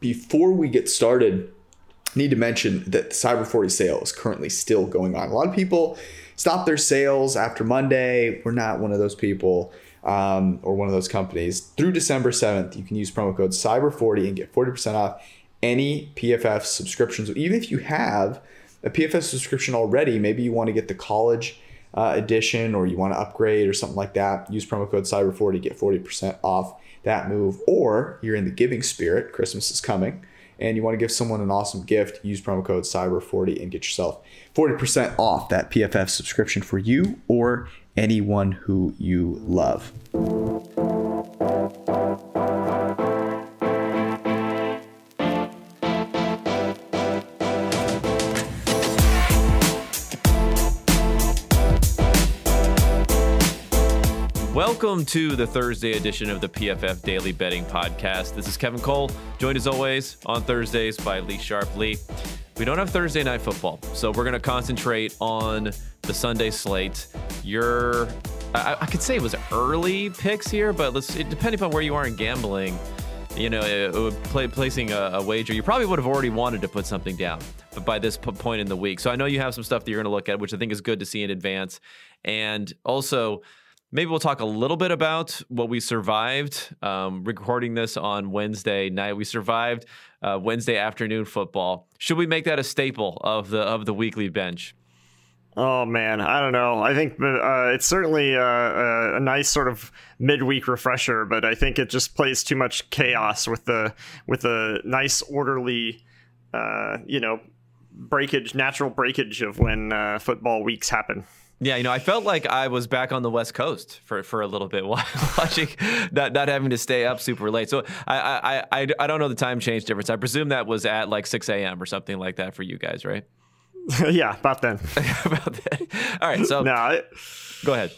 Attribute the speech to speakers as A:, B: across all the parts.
A: before we get started, need to mention that the Cyber 40 sale is currently still going on. A lot of people stop their sales after Monday. We're not one of those people um, or one of those companies. Through December 7th, you can use promo code Cyber40 and get 40% off any PFF subscriptions. Even if you have a PFF subscription already, maybe you want to get the college uh, edition or you want to upgrade or something like that, use promo code Cyber40, to get 40% off that move. Or you're in the giving spirit, Christmas is coming, and you want to give someone an awesome gift, use promo code Cyber40 and get yourself 40% off that PFF subscription for you or anyone who you love.
B: Welcome to the Thursday edition of the PFF Daily Betting Podcast. This is Kevin Cole, joined as always on Thursdays by Lee Sharpe. Lee, we don't have Thursday night football, so we're going to concentrate on the Sunday slate. Your, I, I, could say it was early picks here, but let's it, depending upon where you are in gambling, you know, it, it play, placing a, a, wager, you probably would have already wanted to put something down, but by this point in the week. So I know you have some stuff that you're going to look at, which I think is good to see in advance, and also maybe we'll talk a little bit about what we survived. Um, recording this on Wednesday night, we survived uh, Wednesday afternoon football. Should we make that a staple of the of the weekly bench?
C: Oh man, I don't know. I think uh, it's certainly a, uh, uh, a, nice sort of midweek refresher, but I think it just plays too much chaos with the with a nice orderly, uh, you know, breakage, natural breakage of when uh, football weeks happen.
B: Yeah, you know, I felt like I was back on the West Coast for, for a little bit while watching, not not having to stay up super late. So I I I, I don't know the time change difference. I presume that was at like 6 a.m. or something like that for you guys, right?
C: yeah, about then.
B: about then. All right, so
C: no, it,
B: go ahead.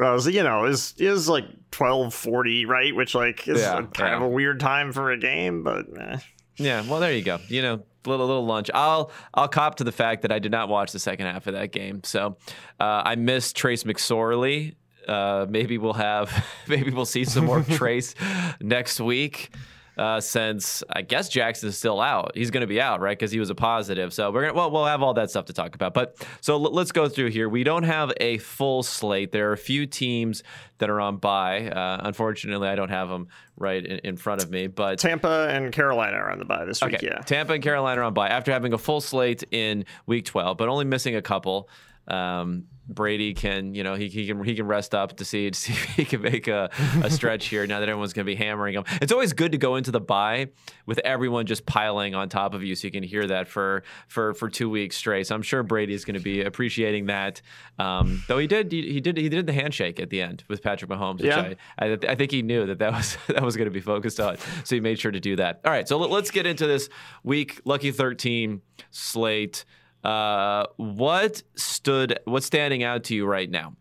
C: Uh, so, you know, is is like twelve forty, right? Which like is yeah, kind yeah. of a weird time for a game, but eh.
B: yeah. Well, there you go. You know, little little lunch. I'll I'll cop to the fact that I did not watch the second half of that game, so uh, I missed Trace McSorley. Uh, maybe we'll have maybe we'll see some more Trace next week. Uh, since I guess Jackson's still out. He's going to be out, right? Because he was a positive. So we're gonna well, we'll have all that stuff to talk about. But so l- let's go through here. We don't have a full slate. There are a few teams that are on bye. Uh, unfortunately, I don't have them right in, in, front of me. But
C: Tampa and Carolina are on the bye this week.
B: Okay.
C: Yeah,
B: Tampa and Carolina are on bye after having a full slate in Week 12, but only missing a couple. Um, Brady can, you know, he, he can he can rest up to see to see if he can make a, a stretch here. Now that everyone's going to be hammering him, it's always good to go into the bye with everyone just piling on top of you, so you can hear that for for for two weeks straight. So I'm sure Brady is going to be appreciating that. Um, though he did he, he, did he did the handshake at the end with Patrick Mahomes, which yeah. I, I, I think he knew that that was that was going to be focused on, so he made sure to do that. All right, so let, let's get into this week lucky 13 slate. Uh, what stood? What's standing out to you right now?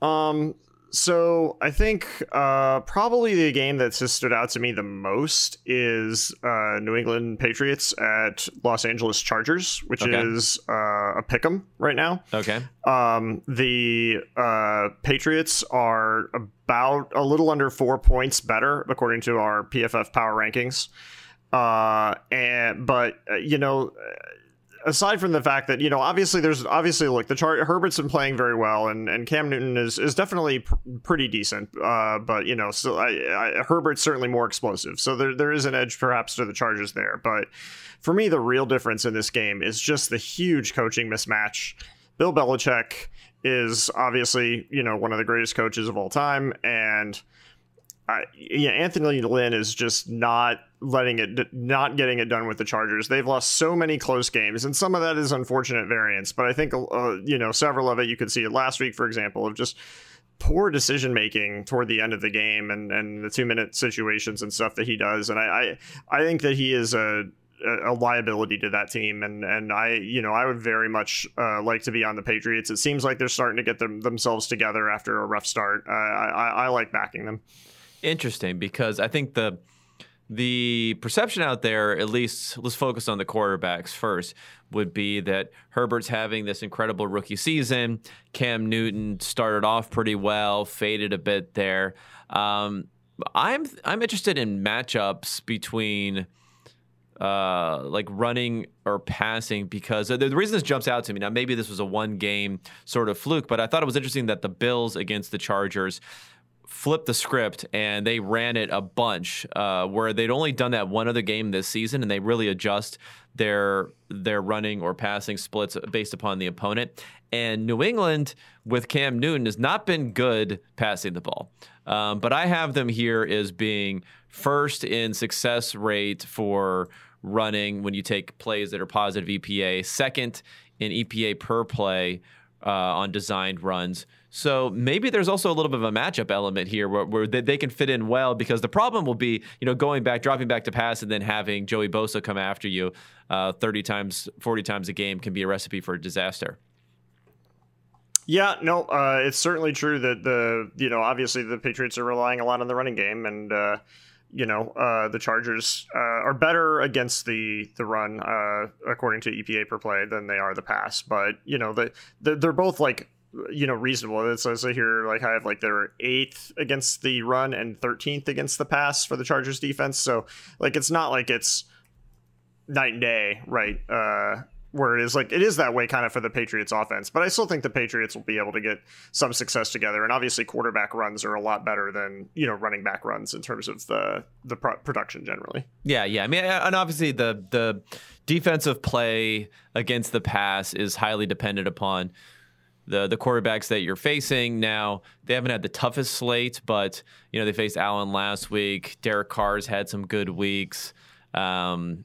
C: Um. So I think uh, probably the game that's just stood out to me the most is uh, New England Patriots at Los Angeles Chargers, which okay. is uh, a pick'em right now.
B: Okay.
C: Um, the uh, Patriots are about a little under four points better according to our PFF power rankings. Uh, and but uh, you know aside from the fact that you know obviously there's obviously look the chart Herbert's been playing very well and and Cam Newton is is definitely pr- pretty decent uh, but you know so I, I, Herbert's certainly more explosive. So there there is an edge perhaps to the Chargers there but for me the real difference in this game is just the huge coaching mismatch. Bill Belichick is obviously you know one of the greatest coaches of all time and yeah, Anthony Lynn is just not letting it, not getting it done with the Chargers. They've lost so many close games, and some of that is unfortunate variance. But I think uh, you know several of it. You could see it last week, for example, of just poor decision making toward the end of the game and and the two minute situations and stuff that he does. And I I, I think that he is a a liability to that team, and and I you know I would very much uh, like to be on the Patriots. It seems like they're starting to get them themselves together after a rough start. Uh, I, I like backing them
B: interesting because I think the the perception out there, at least let's focus on the quarterbacks first, would be that Herbert's having this incredible rookie season. Cam Newton started off pretty well, faded a bit there. Um, I'm I'm interested in matchups between uh, like running or passing because the, the, reason this jumps out to me now maybe this was a one game sort of fluke but i thought it was interesting that the bills against the chargers flipped the script and they ran it a bunch uh, where they'd only done that one other game this season and they really adjust their their running or passing splits based upon the opponent. And new england with cam newton has not been good passing the ball. Um, but i have them here as being first in success rate for running when you take plays that are positive epa second in epa per play uh, on designed runs so maybe there's also a little bit of a matchup element here where, where they, they, can fit in well because the problem will be, you know, going back, dropping back to pass and then having Joey Bosa come after you uh, 30 times, 40 times a game can be a recipe for a disaster.
C: Yeah, no, uh, it's certainly true that the, you know, obviously the Patriots are relying a lot on the running game and, uh, you know, uh, the Chargers uh, are better against the the run, uh, according to EPA per play, than they are the pass. But you know, the, the they're both like you know reasonable. It says here like I have like they're eighth against the run and thirteenth against the pass for the Chargers defense. So like it's not like it's night and day, right? Uh, where it is like it is that way kind of for the Patriots offense. But I still think the Patriots will be able to get some success together. And obviously, quarterback runs are a lot better than you know running back runs in terms of the the pro- production generally.
B: Yeah, yeah. I mean, and obviously the the defensive play against the pass is highly dependent upon the the quarterbacks that you're facing now. They haven't had the toughest slate, but you know they faced Allen last week. Derek Carr's had some good weeks. Um,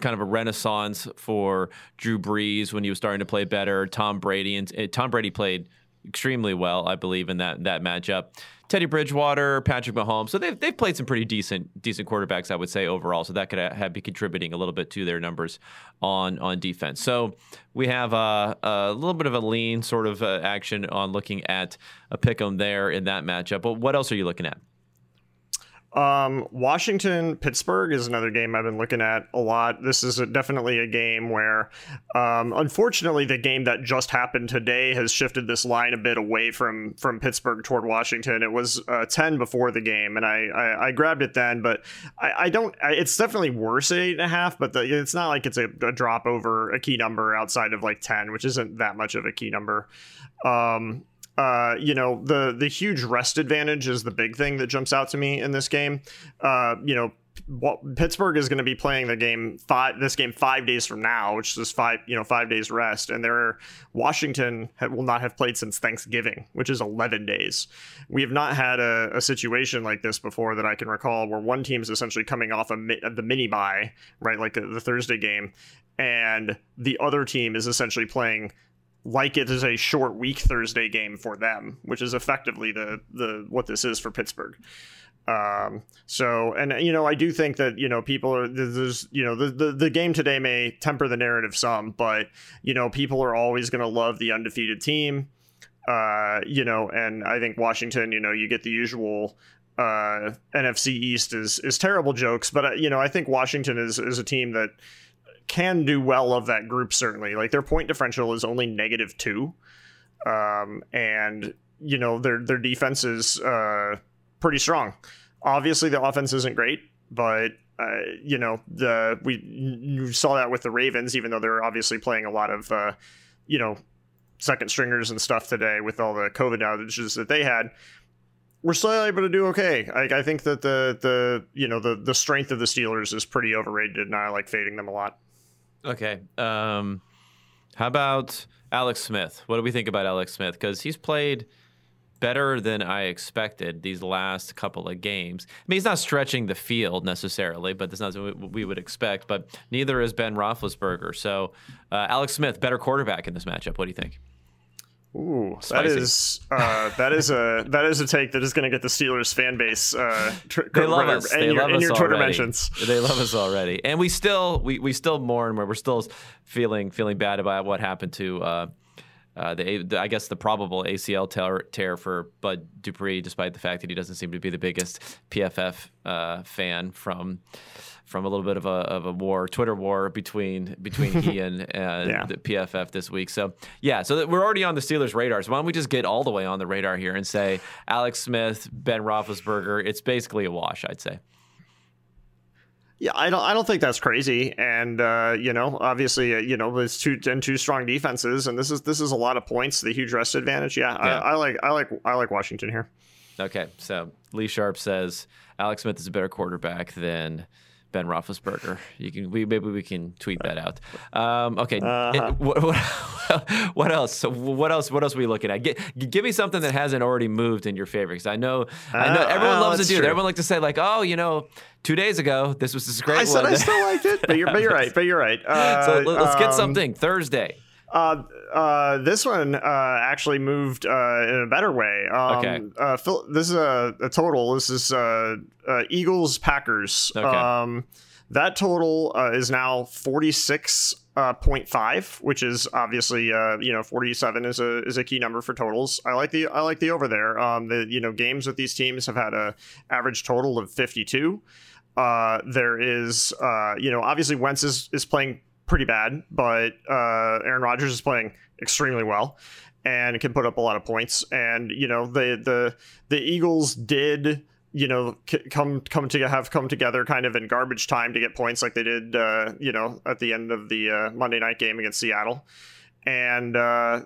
B: kind of a renaissance for Drew Brees when he was starting to play better. Tom Brady and uh, Tom Brady played extremely well, I believe, in that that matchup. Teddy Bridgewater, Patrick Mahomes. So they've they've played some pretty decent decent quarterbacks, I would say overall. So that could have be contributing a little bit to their numbers on on defense. So we have a, a little bit of a lean sort of uh, action on looking at a pick 'em there in that matchup. But what else are you looking at?
C: Um, Washington Pittsburgh is another game I've been looking at a lot. This is a, definitely a game where, um, unfortunately, the game that just happened today has shifted this line a bit away from from Pittsburgh toward Washington. It was uh, ten before the game, and I, I, I grabbed it then, but I, I don't. I, it's definitely worse at eight and a half, but the, it's not like it's a, a, drop over a key number outside of like ten, which isn't that much of a key number. Um, uh, you know, the the huge rest advantage is the big thing that jumps out to me in this game. Uh, you know, Pittsburgh is going to be playing the game five this game five days from now, which is five you know five days rest, and their Washington will not have played since Thanksgiving, which is eleven days. We have not had a, a situation like this before that I can recall, where one team is essentially coming off a, the mini bye, right, like the Thursday game, and the other team is essentially playing like it is a short week Thursday game for them, which is effectively the the what this is for Pittsburgh. Um, so, and you know, I do think that you know people are there's you know the the, the game today may temper the narrative some, but you know people are always going to love the undefeated team. Uh, you know, and I think Washington, you know, you get the usual uh, NFC East is is terrible jokes, but uh, you know, I think Washington is is a team that can do well of that group certainly. Like their point differential is only negative two, um, and you know their their defense is uh, pretty strong. Obviously, the offense isn't great, but uh, you know the we saw that with the Ravens, even though they're obviously playing a lot of uh, you know second stringers and stuff today with all the COVID outages that they had. We're still able to do okay. I, I think that the the you know the the strength of the Steelers is pretty overrated, and I like fading them a lot.
B: Okay. Um, how about Alex Smith? What do we think about Alex Smith? Because he's played better than I expected these last couple of games. I mean, he's not stretching the field necessarily, but that's not what we would expect. But neither is Ben Roethlisberger. So, uh, Alex Smith, better quarterback in this matchup. What do you think?
C: Ooh, Spicy. that is uh, that is a that is a take that is going to get the Steelers fan base. Uh,
B: tr- they love us.
C: In they
B: your,
C: love in your Twitter
B: already.
C: mentions.
B: They love us already, and we still we, we still mourn where we're still feeling feeling bad about what happened to uh, uh, the, the, I guess the probable ACL tear, tear, for Bud Dupree, despite the fact that he doesn't seem to be the biggest PFF uh, fan from from a little bit of a, of a war, Twitter war between between he and, and yeah. the PFF this week. So yeah, so we're already on the Steelers' radar. So why don't we just get all the way on the radar here and say Alex Smith, Ben Roethlisberger? It's basically a wash, I'd say.
C: Yeah, I don't. I don't think that's crazy. And uh, you know, obviously, uh, you know, it's two and two strong defenses, and this is this is a lot of points. The huge rest advantage. Yeah, yeah. I, I, like. I like. I like Washington here.
B: Okay, so Lee Sharpe says Alex Smith is a better quarterback than Ben Roethlisberger. You can we maybe we can tweet that out. Um, okay. Uh-huh. It, what, what, what, else? So what else? What else are we looking at? Get, give me something that hasn't already moved in your favor. Because I know, uh, I know everyone uh, loves to do true. it. Everyone like to say like, oh, you know, two days ago this was this great. One. I
C: said I still liked it, but you're but you're right. But you're right.
B: Uh, so let's um, get something Thursday.
C: Uh, uh, this one uh, actually moved uh, in a better way. Um, okay. Uh, Phil, this is a, a, total. This is uh, uh, Eagles Packers. Okay. Um, that total is now forty six point five, which is obviously you know forty seven is a is a key number for totals. I like the I like the over there. Um, the you know games with these teams have had a average total of fifty two. Uh, there is, uh, you know obviously Wentz is is playing pretty bad, but uh, Aaron Rodgers is playing extremely well and can put up a lot of points. And you know the the the Eagles did you know come come to have come together kind of in garbage time to get points like they did uh, you know at the end of the uh, Monday night game against Seattle. And uh,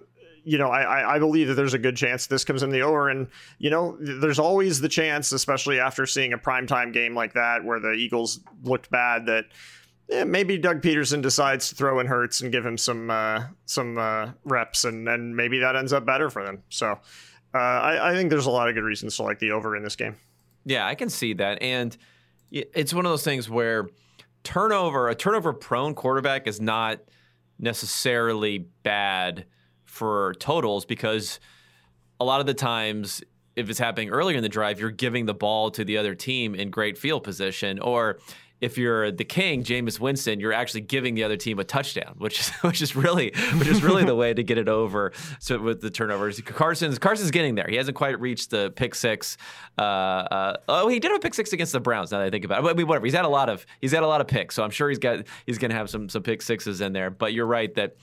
C: you know, I, I believe that there's a good chance this comes in the over. And, you know, there's always the chance, especially after seeing a primetime game like that where the Eagles looked bad, that yeah, maybe Doug Pederson decides to throw in Hurts and give him some uh, some uh, reps, and and maybe that ends up better for them. So uh, I, I think there's a lot of good reasons to like the over in this game.
B: Yeah, I can see that, and it's one of those things where turnover, a turnover prone quarterback is not necessarily bad for totals because a lot of the times if it's happening earlier in the drive, you're giving the ball to the other team in great field position, or if you're the king, Jameis Winston, you're actually giving the other team a touchdown, which is which is really which is really the way to get it over. So with the turnovers, Carson's Carson's getting there. He hasn't quite reached the pick six. Uh, uh, oh, he did have a pick six against the Browns. Now that I think about it, I mean, whatever. He's had a lot of he's had a lot of picks, so I'm sure he's got he's going to have some some pick sixes in there. But you're right that.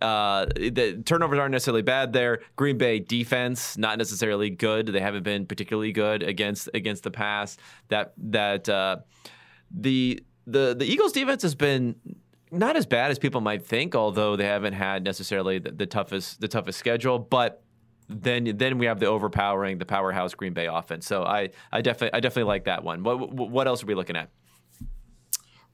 B: Uh, the turnovers aren't necessarily bad there. Green Bay defense not necessarily good. They haven't been particularly good against against the pass. That that uh, the the the Eagles defense has been not as bad as people might think, although they haven't had necessarily the, the toughest the toughest schedule. But then then we have the overpowering, the powerhouse Green Bay offense. So I I definitely I definitely like that one. What what else are we looking at?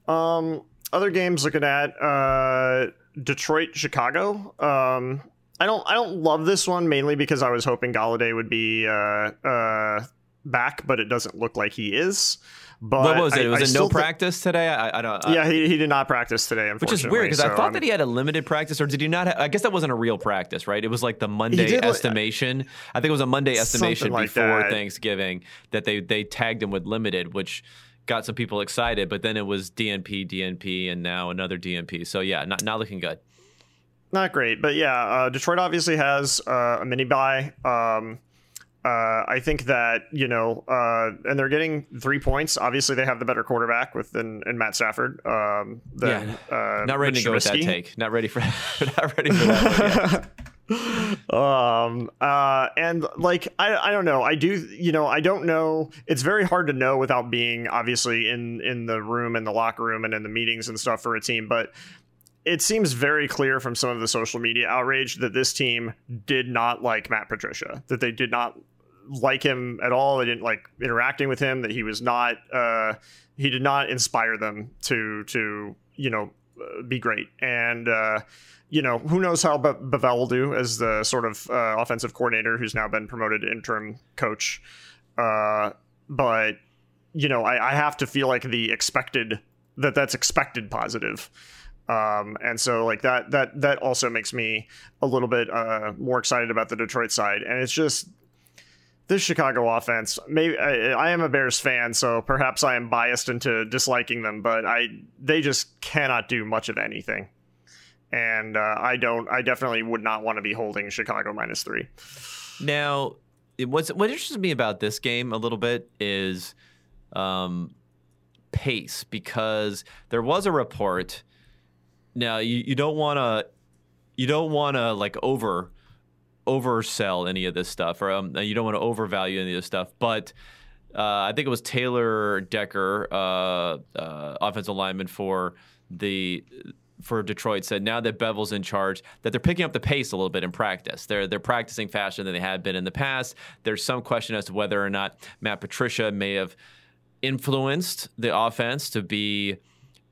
C: Um, other games looking at uh, Detroit, Chicago. Um, I don't I don't love this one mainly because I was hoping Golladay would be uh, uh, back, but it doesn't look like he is. But
B: what was it? I, was it no practice today? I, I don't.
C: I, yeah, he, he did not practice today.
B: Which is weird because so I thought that he had a limited practice, or did he not? Have, I guess that wasn't a real practice, right? It was like the Monday estimation. I think it was a Monday estimation like before that. Thanksgiving that they they tagged him with limited, which got some people excited. But then it was DNP, DNP, and now another DNP. So yeah, not not looking good.
C: Not great, but yeah, uh, Detroit obviously has uh, a mini bye. Um, uh, I think that you know, uh, and they're getting three points. Obviously, they have the better quarterback with and, Matt Stafford. Um, than,
B: yeah, uh, not ready Mitch to go Trubisky. with that take. Not ready for not ready for that.
C: um uh and like i i don't know i do you know i don't know it's very hard to know without being obviously in in the room in the locker room and in the meetings and stuff for a team but it seems very clear from some of the social media outrage that this team did not like Matt Patricia, that they did not like him at all. They didn't like interacting with him. That he was not, uh, he did not inspire them to to you know uh, be great. And uh, you know who knows how Bevell will do as the sort of uh, offensive coordinator who's now been promoted to interim coach. Uh, but you know I, I have to feel like the expected that that's expected positive. Um, and so like that that that also makes me a little bit uh, more excited about the Detroit side. And it's just this Chicago offense. Maybe I, I, am a Bears fan, so perhaps I am biased into disliking them, but I they just cannot do much of anything. and uh, I don't. I definitely would not want to be holding Chicago minus three.
B: Now, what's what interests me about this game a little bit is um, pace because there was a report. Now you, you don't want to you don't want to like over oversell any of this stuff or um, you don't want to overvalue any of this stuff, but. Uh, I think it was Taylor Decker, uh, uh, offensive lineman for the for Detroit said now that Bevell's in charge that they're picking up the pace a little bit in practice. They're they're practicing faster than they had been in the past. There's some question as to whether or not Matt Patricia may have influenced the offense to be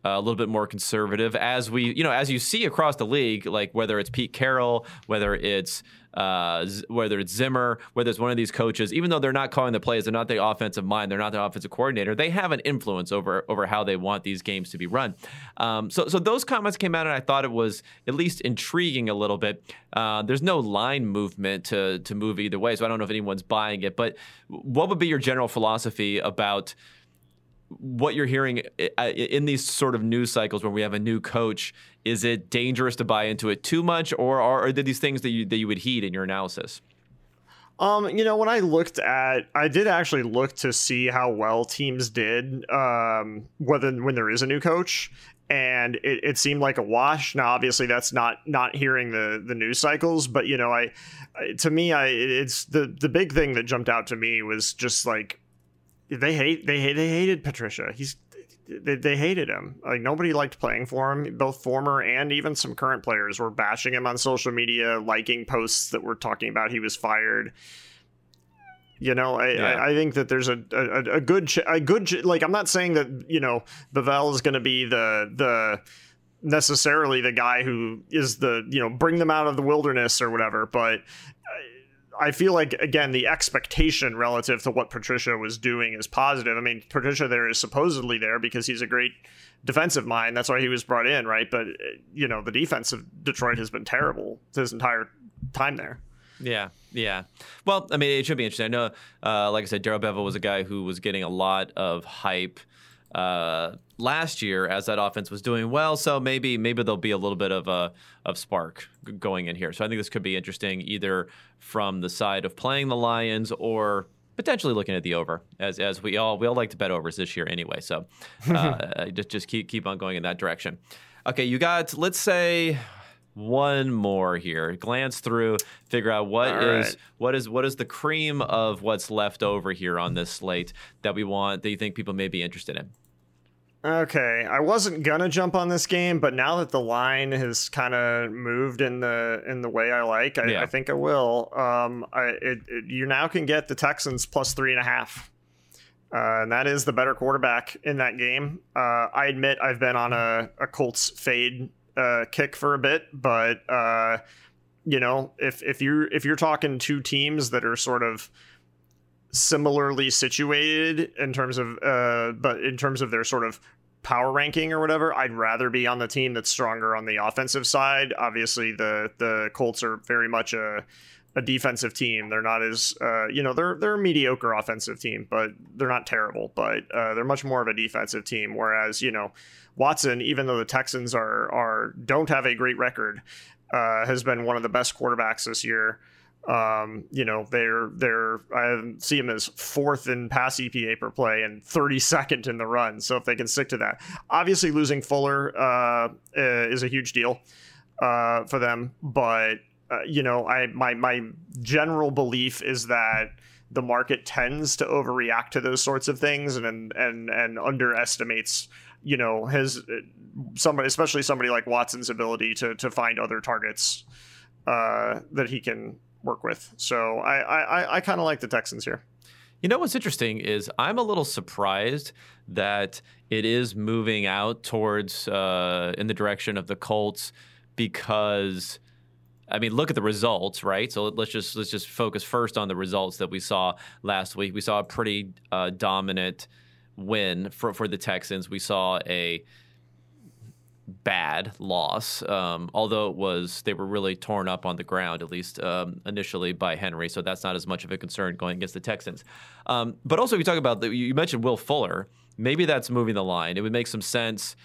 B: uh, a little bit more conservative as we you know as you see across the league like whether it's Pete Carroll whether it's uh, whether it's Zimmer, whether it's one of these coaches, even though they're not calling the plays, they're not the offensive mind, they're not the offensive coordinator, they have an influence over over how they want these games to be run. Um, so, so those comments came out, and I thought it was at least intriguing a little bit. Uh, there's no line movement to to move either way, so I don't know if anyone's buying it. But what would be your general philosophy about? What you're hearing in these sort of news cycles when we have a new coach is it dangerous to buy into it too much or are, are there these things that you that you would heed in your analysis
C: um, you know, when I looked at, I did actually look to see how well teams did, um, whether when there is a new coach, and it, it seemed like a wash. Now, obviously, that's not not hearing the the news cycles, but you know, I, to me, I it's the the big thing that jumped out to me was just like they hate they hate they hated Patricia. He's they, they hated him. Like nobody liked playing for him. Both former and even some current players were bashing him on social media, liking posts that were talking about he was fired. You know, I, yeah. I, I, think that there's a, a, a good a good like I'm not saying that you know Bevell is going to be the the necessarily the guy who is the you know bring them out of the wilderness or whatever, but uh, I feel like again the expectation relative to what Patricia was doing is positive. I mean, Patricia there is supposedly there because he's a great defensive mind. That's why he was brought in, right? But you know, the defense of Detroit has been terrible his entire time there.
B: Yeah, yeah. Well, I mean, it should be interesting. I know, uh, like I said, Darrell Bevell was a guy who was getting a lot of hype uh, last year as that offense was doing well. So maybe maybe there'll be a little bit of a of spark going in here. So I think this could be interesting either from the side of playing the Lions or potentially looking at the over as as we all we all like to bet overs this year anyway. So uh, just just keep keep on going in that direction. Okay, you got let's say one more here. Glance through, figure out what All is right. what is what is the cream of what's left over here on this slate that we want that you think people may be interested in.
C: Okay, I wasn't gonna jump on this game, but now that the line has kind of moved in the in the way I like, I, yeah. I think I will. Um, I, it, it, you now can get the Texans plus three and a half, uh, and that is the better quarterback in that game. Uh, I admit I've been on a, a Colts fade uh, kick for a bit, but uh, you know, if if you're if you're talking two teams that are sort of similarly situated in terms of uh, but in terms of their sort of power ranking or whatever, I'd rather be on the team that's stronger on the offensive side. Obviously, the the Colts are very much a a defensive team. They're not as uh, you know they're they're a mediocre offensive team, but they're not terrible. But uh, they're much more of a defensive team. Whereas you know Watson, even though the Texans are are don't have a great record, uh, has been one of the best quarterbacks this year. Um, you know, they're they're I see him as fourth in pass EPA per play and 32nd in the run. So if they can stick to that, obviously losing Fuller uh, is a huge deal uh, for them. But uh, you know, I my my general belief is that the market tends to overreact to those sorts of things and and and underestimates you know his somebody especially somebody like Watson's ability to to find other targets uh, that he can work with. So I I, I kind of like the Texans here.
B: You know what's interesting is I'm a little surprised that it is moving out towards uh, in the direction of the Colts because I mean, look at the results, right? So let's just let's just focus first on the results that we saw last week. We saw a pretty uh, dominant win for for the Texans. We saw a bad loss, um, although it was they were really torn up on the ground, at least um, initially by Henry. So that's not as much of a concern going against the Texans. Um, but also, if you talk about the, you mentioned Will Fuller, maybe that's moving the line. It would make some sense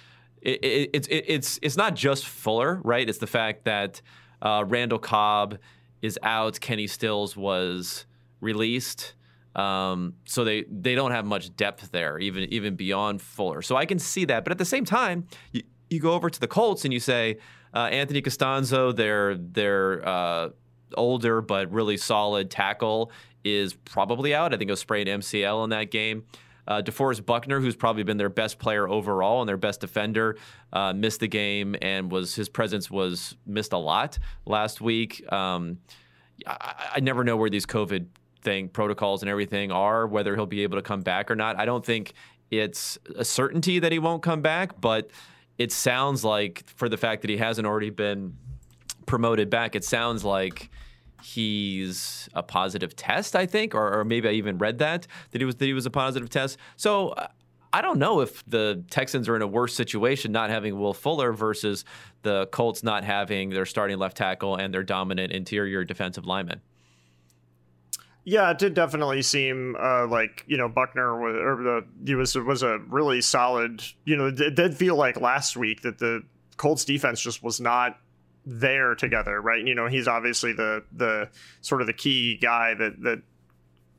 B: it, it, it's it, it's it's not just Fuller, right? It's the fact that uh, Randall Cobb is out. Kenny Stills was released. Um, so they they don't have much depth there, even even beyond Fuller. So I can see that. But at the same time, you go over to the Colts and you say uh, Anthony Castonzo, their their uh, older but really solid tackle, is probably out. I think it was sprained MCL in that game. Uh, DeForest Buckner, who's probably been their best player overall and their best defender, uh, missed the game and was his presence was missed a lot last week. Um, I, I, never know where these COVID thing protocols and everything are, whether he'll be able to come back or not. I don't think it's a certainty that he won't come back, but it sounds like for the fact that he hasn't already been promoted back, it sounds like he's a positive test, I think, or, or, maybe I even read that that he was that he was a positive test. So I don't know if the Texans are in a worse situation not having Will Fuller versus the Colts not having their starting left tackle and their dominant interior defensive lineman.
C: Yeah, it did definitely seem uh, like you know Buckner was or the he was was a really solid. You know, it did feel like last week that the Colts defense just was not there together, right? You know, he's obviously the the sort of the key guy that that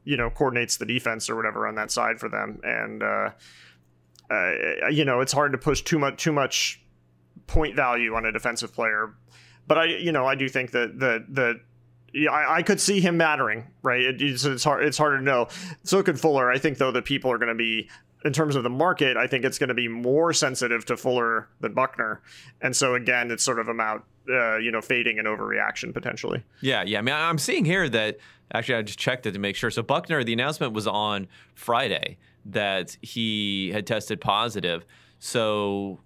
C: you know coordinates the defense or whatever on that side for them, and uh, uh, you know it's hard to push too much too much point value on a defensive player, but I you know I do think that that that. Yeah, I, I could see him mattering, right? It, it's, it's hard. It's harder to know. So could Fuller. I think though that people are going to be in terms of the market, I think it's going to be more sensitive to Fuller than Buckner. And so again, it's sort of about uh, you know fading and overreaction potentially.
B: Yeah, yeah. I mean, I'm seeing here that actually I just checked it to make sure. So Buckner, the announcement was on Friday that he had tested positive. So,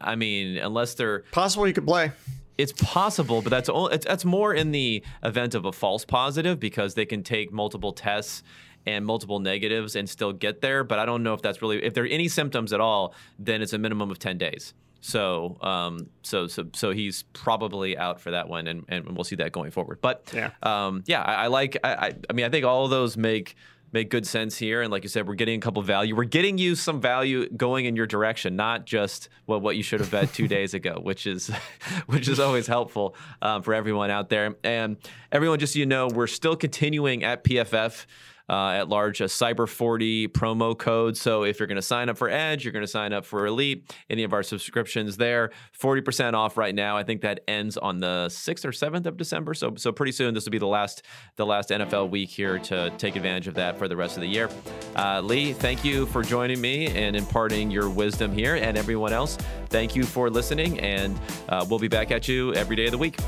B: I mean, unless they're
C: possible, he could play.
B: It's possible, but that's it's, that's more in the event of a false positive because they can take multiple tests and multiple negatives and still get there. But I don't know if that's really if there are any symptoms at all, then it's a minimum of ten days. So, um, so, so, so he's probably out for that one, and, and we'll see that going forward. But yeah, um, yeah, I, I like. I, I mean, I think all of those make make good sense here. And like you said, we're getting a couple value. We're getting you some value going in your direction, not just what what you should have bet two days ago, which is which is always helpful um, for everyone out there. And everyone, just so you know, we're still continuing at PFF uh, at large a Cyber 40 promo code. So if you're going to sign up for Edge, you're going to sign up for Elite, any of our subscriptions there, 40% off right now. I think that ends on the 6th or 7th of December. So so pretty soon this will be the last the last NFL week here to take advantage of that for the rest of the year. Uh, Lee, thank you for joining me and imparting your wisdom here, and everyone else, thank you for listening. And uh, we'll be back at you every day of the week.